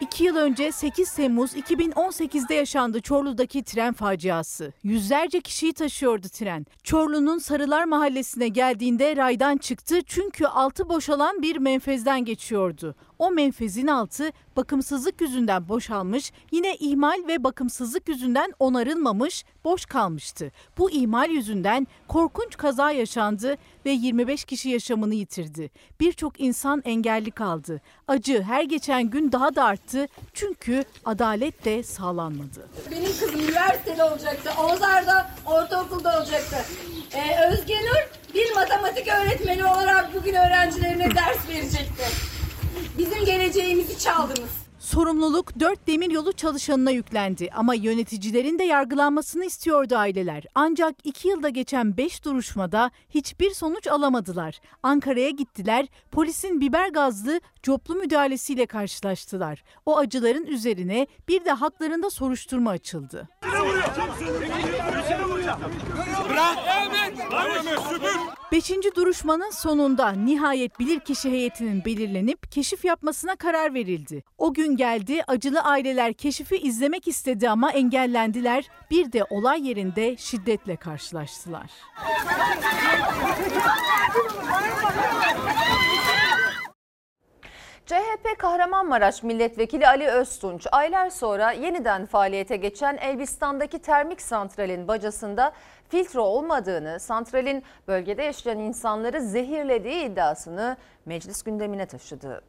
S50: İki yıl önce 8 Temmuz 2018'de yaşandı Çorlu'daki tren faciası. Yüzlerce kişiyi taşıyordu tren. Çorlu'nun Sarılar Mahallesi'ne geldiğinde raydan çıktı çünkü altı boşalan bir menfezden geçiyordu. O menfezin altı bakımsızlık yüzünden boşalmış, yine ihmal ve bakımsızlık yüzünden onarılmamış, boş kalmıştı. Bu ihmal yüzünden korkunç kaza yaşandı ve 25 kişi yaşamını yitirdi. Birçok insan engelli kaldı. Acı her geçen gün daha da arttı çünkü adalet de sağlanmadı.
S53: Benim kızım üniversitede olacaktı. Oğuzlar da ortaokulda olacaktı. Ee, Özge Nur bir matematik öğretmeni olarak bugün öğrencilerine ders verecekti. Bizim geleceğimizi çaldınız.
S50: Sorumluluk dört demir yolu çalışanına yüklendi ama yöneticilerin de yargılanmasını istiyordu aileler. Ancak iki yılda geçen beş duruşmada hiçbir sonuç alamadılar. Ankara'ya gittiler, polisin biber gazlı coplu müdahalesiyle karşılaştılar. O acıların üzerine bir de haklarında soruşturma açıldı. Beşinci duruşmanın sonunda nihayet bilirkişi heyetinin belirlenip keşif yapmasına karar verildi. O gün geldi acılı aileler keşifi izlemek istedi ama engellendiler. Bir de olay yerinde şiddetle karşılaştılar.
S1: CHP Kahramanmaraş Milletvekili Ali Öztunç aylar sonra yeniden faaliyete geçen Elbistan'daki termik santralin bacasında filtre olmadığını, santralin bölgede yaşayan insanları zehirlediği iddiasını meclis gündemine taşıdı.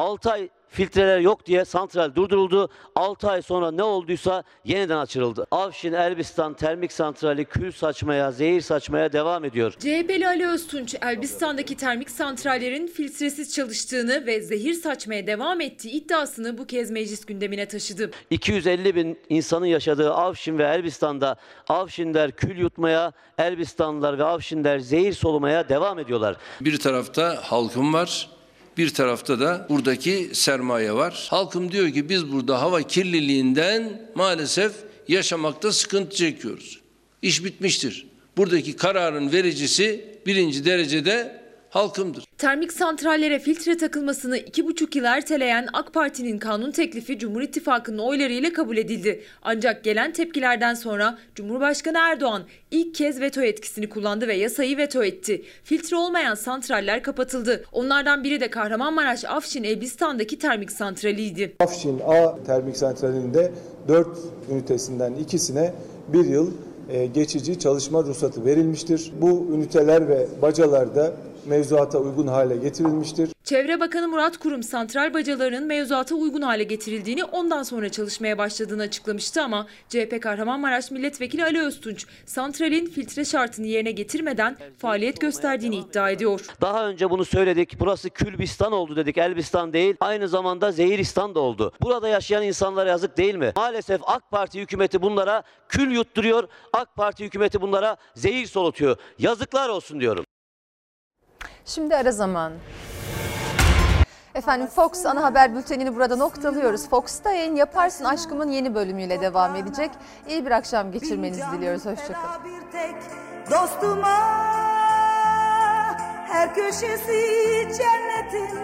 S32: 6 ay filtreler yok diye santral durduruldu. 6 ay sonra ne olduysa yeniden açıldı. Avşin Elbistan termik santrali kül saçmaya, zehir saçmaya devam ediyor.
S40: CHP'li Ali Öztunç, Elbistan'daki termik santrallerin filtresiz çalıştığını ve zehir saçmaya devam ettiği iddiasını bu kez meclis gündemine taşıdı.
S32: 250 bin insanın yaşadığı Avşin ve Elbistan'da Avşinler kül yutmaya, Elbistanlılar ve Avşinler zehir solumaya devam ediyorlar.
S47: Bir tarafta halkım var, bir tarafta da buradaki sermaye var. Halkım diyor ki biz burada hava kirliliğinden maalesef yaşamakta sıkıntı çekiyoruz. İş bitmiştir. Buradaki kararın vericisi birinci derecede halkımdır.
S40: Termik santrallere filtre takılmasını iki buçuk yıl erteleyen AK Parti'nin kanun teklifi Cumhur İttifakı'nın oylarıyla kabul edildi. Ancak gelen tepkilerden sonra Cumhurbaşkanı Erdoğan ilk kez veto etkisini kullandı ve yasayı veto etti. Filtre olmayan santraller kapatıldı. Onlardan biri de Kahramanmaraş Afşin Elbistan'daki termik santraliydi.
S54: Afşin A termik santralinde 4 ünitesinden ikisine bir yıl e, geçici çalışma ruhsatı verilmiştir. Bu üniteler ve bacalar da mevzuata uygun hale getirilmiştir.
S40: Çevre Bakanı Murat Kurum santral bacalarının mevzuata uygun hale getirildiğini ondan sonra çalışmaya başladığını açıklamıştı ama CHP Kahramanmaraş Milletvekili Ali Öztunç santralin filtre şartını yerine getirmeden faaliyet gösterdiğini iddia ediyor.
S32: Daha önce bunu söyledik. Burası Külbistan oldu dedik. Elbistan değil. Aynı zamanda Zehiristan da oldu. Burada yaşayan insanlara yazık değil mi? Maalesef AK Parti hükümeti bunlara kül yutturuyor. AK Parti hükümeti bunlara zehir solutuyor. Yazıklar olsun diyorum.
S1: Şimdi ara zaman. Efendim Fox ana haber bültenini burada noktalıyoruz. Fox'ta yayın Yaparsın Aşkımın yeni bölümüyle devam edecek. İyi bir akşam geçirmenizi diliyoruz. Hoşçakalın.
S55: Dostuma her köşesi cennetin